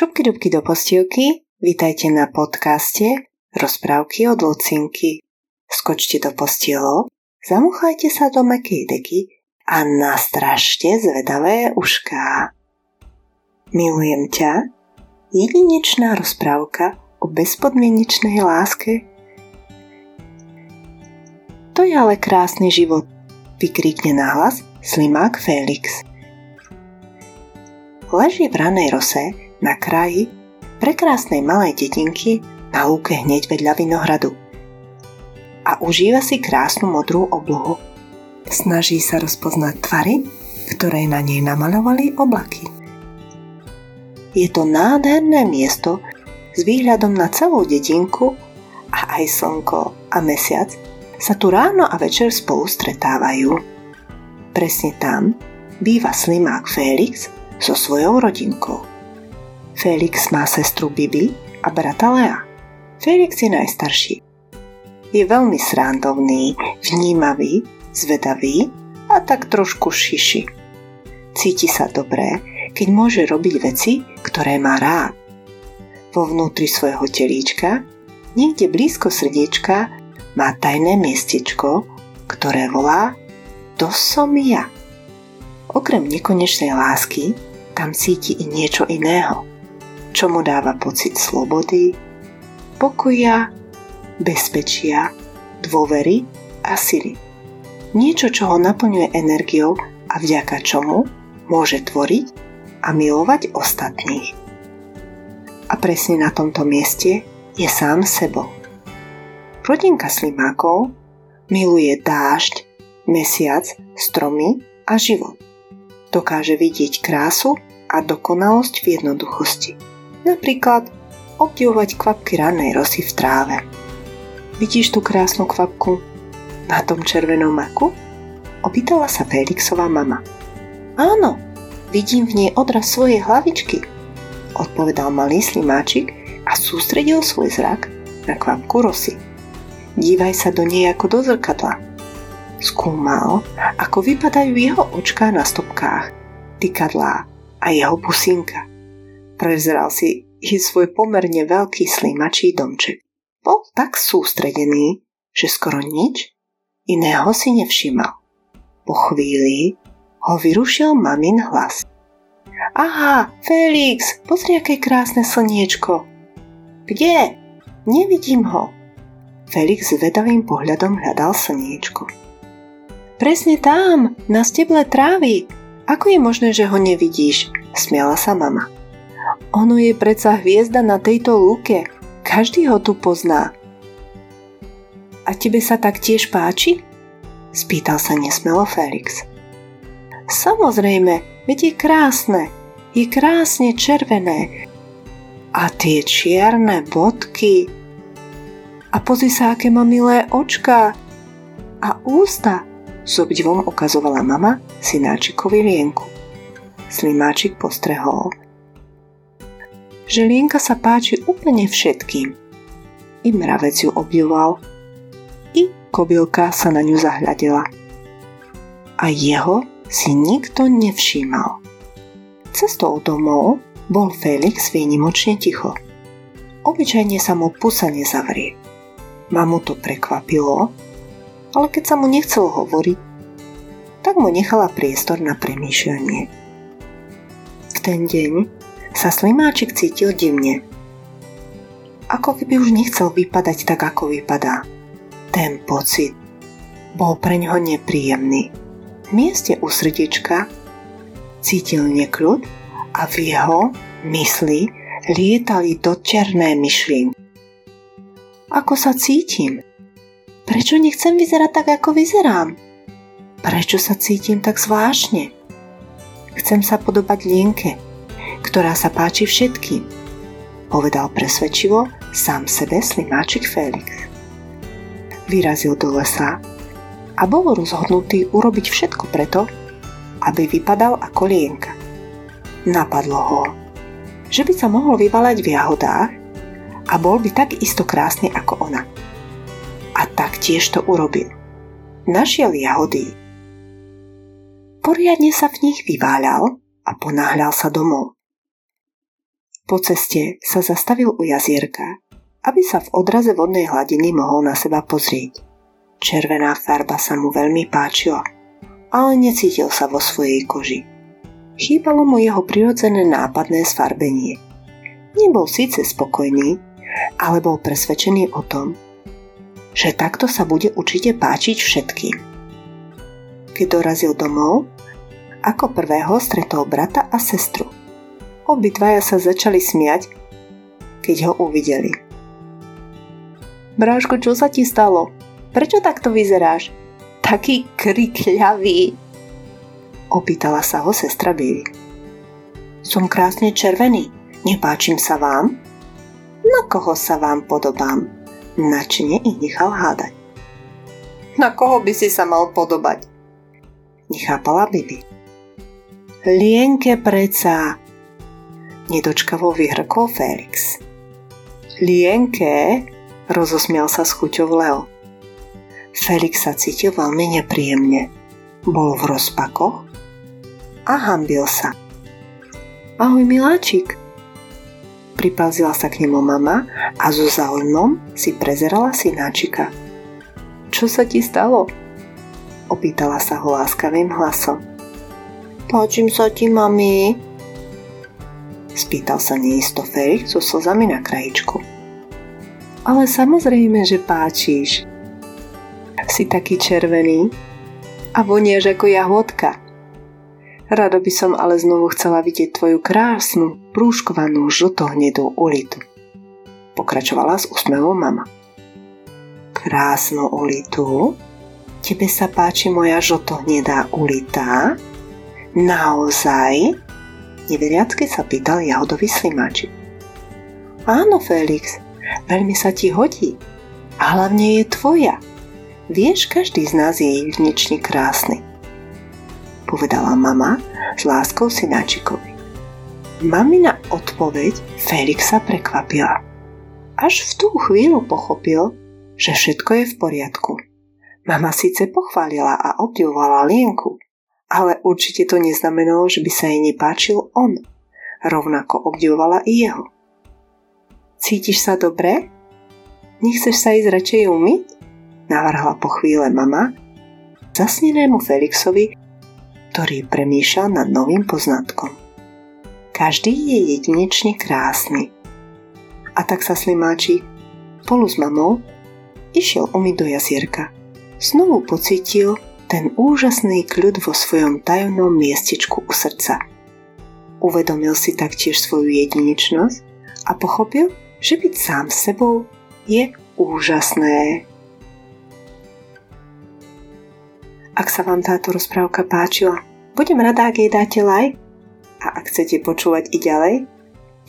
Šupky dubky do postielky, vítajte na podcaste Rozprávky od Lucinky. Skočte do postielov, zamuchajte sa do mekej deky a nastražte zvedavé ušká. Milujem ťa, jedinečná rozprávka o bezpodmienečnej láske. To je ale krásny život, vykríkne nahlas slimák Felix. Leží v ranej rose na kraji prekrásnej malej dedinky na lúke hneď vedľa vinohradu. A užíva si krásnu modrú oblohu. Snaží sa rozpoznať tvary, ktoré na nej namaľovali oblaky. Je to nádherné miesto s výhľadom na celú dedinku a aj slnko a mesiac sa tu ráno a večer spolu stretávajú. Presne tam býva slimák Félix so svojou rodinkou. Felix má sestru Bibi a brata Lea. Felix je najstarší. Je veľmi srandovný, vnímavý, zvedavý a tak trošku šiši. Cíti sa dobré, keď môže robiť veci, ktoré má rád. Vo vnútri svojho telíčka, niekde blízko srdiečka, má tajné miestečko, ktoré volá To som ja. Okrem nekonečnej lásky, tam cíti i niečo iného čo mu dáva pocit slobody, pokoja, bezpečia, dôvery a sily. Niečo, čo ho naplňuje energiou a vďaka čomu môže tvoriť a milovať ostatných. A presne na tomto mieste je sám sebou. Rodinka slimákov miluje dážď, mesiac, stromy a život. Dokáže vidieť krásu a dokonalosť v jednoduchosti. Napríklad obdivovať kvapky ranej rosy v tráve. Vidíš tú krásnu kvapku na tom červenom maku? Opýtala sa Felixová mama. Áno, vidím v nej odraz svojej hlavičky, odpovedal malý slimáčik a sústredil svoj zrak na kvapku rosy. Dívaj sa do nej ako do zrkadla. Skúmal, ako vypadajú jeho očká na stopkách, tykadlá a jeho pusinka. Prezeral si i svoj pomerne veľký slimačí domček. Bol tak sústredený, že skoro nič iného si nevšimal. Po chvíli ho vyrušil mamin hlas. Aha, Felix, pozri, aké krásne slniečko. Kde? Nevidím ho. Felix vedavým pohľadom hľadal slniečko. Presne tam, na steble trávy. Ako je možné, že ho nevidíš? Smiala sa mama. Ono je predsa hviezda na tejto lúke. Každý ho tu pozná. A tebe sa tak tiež páči? Spýtal sa nesmelo Felix. Samozrejme, veď je krásne. Je krásne červené. A tie čierne bodky. A pozri sa, aké má milé očka. A ústa. S obdivom ukazovala mama synáčikovi lienku. Slimáčik postrehol, že Lienka sa páči úplne všetkým. I mravec ju obdivoval, i kobylka sa na ňu zahľadila. A jeho si nikto nevšímal. Cestou domov bol Felix výnimočne ticho. Obyčajne sa mu pusa nezavrie. Mamu to prekvapilo, ale keď sa mu nechcelo hovoriť, tak mu nechala priestor na premýšľanie. V ten deň sa Slimáčik cítil divne. Ako keby už nechcel vypadať tak, ako vypadá. Ten pocit bol pre ňoho nepríjemný. V mieste u srdiečka cítil nekľud a v jeho mysli lietali dočerné myšlienky. Ako sa cítim? Prečo nechcem vyzerať tak, ako vyzerám? Prečo sa cítim tak zvláštne? Chcem sa podobať Lienke, ktorá sa páči všetkým, povedal presvedčivo sám sebe slimáčik Felix. Vyrazil do lesa a bol rozhodnutý urobiť všetko preto, aby vypadal ako lienka. Napadlo ho, že by sa mohol vyvalať v jahodách a bol by tak isto krásny ako ona. A tak tiež to urobil. Našiel jahody. Poriadne sa v nich vyváľal a ponáhľal sa domov. Po ceste sa zastavil u jazierka, aby sa v odraze vodnej hladiny mohol na seba pozrieť. Červená farba sa mu veľmi páčila, ale necítil sa vo svojej koži. Chýbalo mu jeho prirodzené nápadné sfarbenie. Nebol síce spokojný, ale bol presvedčený o tom, že takto sa bude určite páčiť všetkým. Keď dorazil domov, ako prvého stretol brata a sestru. Obidvaja sa začali smiať, keď ho uvideli. Bráško, čo sa ti stalo? Prečo takto vyzeráš? Taký krikľavý. Opýtala sa ho sestra Bibi. Som krásne červený. Nepáčim sa vám? Na koho sa vám podobám? Načne ich nechal hádať. Na koho by si sa mal podobať? Nechápala Bibi. Lienke preca, nedočkavo vyhrkol Felix. Lienke, rozosmial sa s chuťou Leo. Felix sa cítil veľmi nepríjemne. Bol v rozpakoch a hambil sa. Ahoj miláčik, pripazila sa k nemu mama a so záujmom si prezerala synáčika. Čo sa ti stalo? Opýtala sa ho láskavým hlasom. Páčim sa ti, mami, Spýtal sa neisto Felix so slzami na krajičku. Ale samozrejme, že páčiš. Si taký červený a vonieš ako jahodka. Rado by som ale znovu chcela vidieť tvoju krásnu, prúškovanú žltohnedú ulitu. Pokračovala s úsmevom mama. Krásnu ulitu? Tebe sa páči moja žltohnedá ulita? Naozaj? Neveriacky sa pýtal jahodový slimáčik. Áno, Felix, veľmi sa ti hodí. A hlavne je tvoja. Vieš, každý z nás je jedinečne krásny. Povedala mama s láskou synáčikovi. Mamina odpoveď Felixa prekvapila. Až v tú chvíľu pochopil, že všetko je v poriadku. Mama síce pochválila a obdivovala Lienku, ale určite to neznamenalo, že by sa jej nepáčil on. Rovnako obdivovala i jeho. Cítiš sa dobre? Nechceš sa ísť radšej umyť? Navrhla po chvíle mama zasnenému Felixovi, ktorý premýšľal nad novým poznatkom. Každý je jedinečne krásny. A tak sa slimáči spolu s mamou išiel umyť do jazierka. Znovu pocítil, ten úžasný kľud vo svojom tajomnom miestečku u srdca. Uvedomil si taktiež svoju jedinečnosť a pochopil, že byť sám sebou je úžasné. Ak sa vám táto rozprávka páčila, budem rada, ak jej dáte like a ak chcete počúvať i ďalej,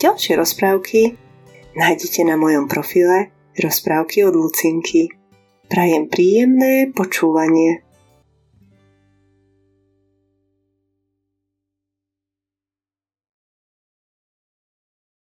ďalšie rozprávky nájdete na mojom profile Rozprávky od Lucinky. Prajem príjemné počúvanie.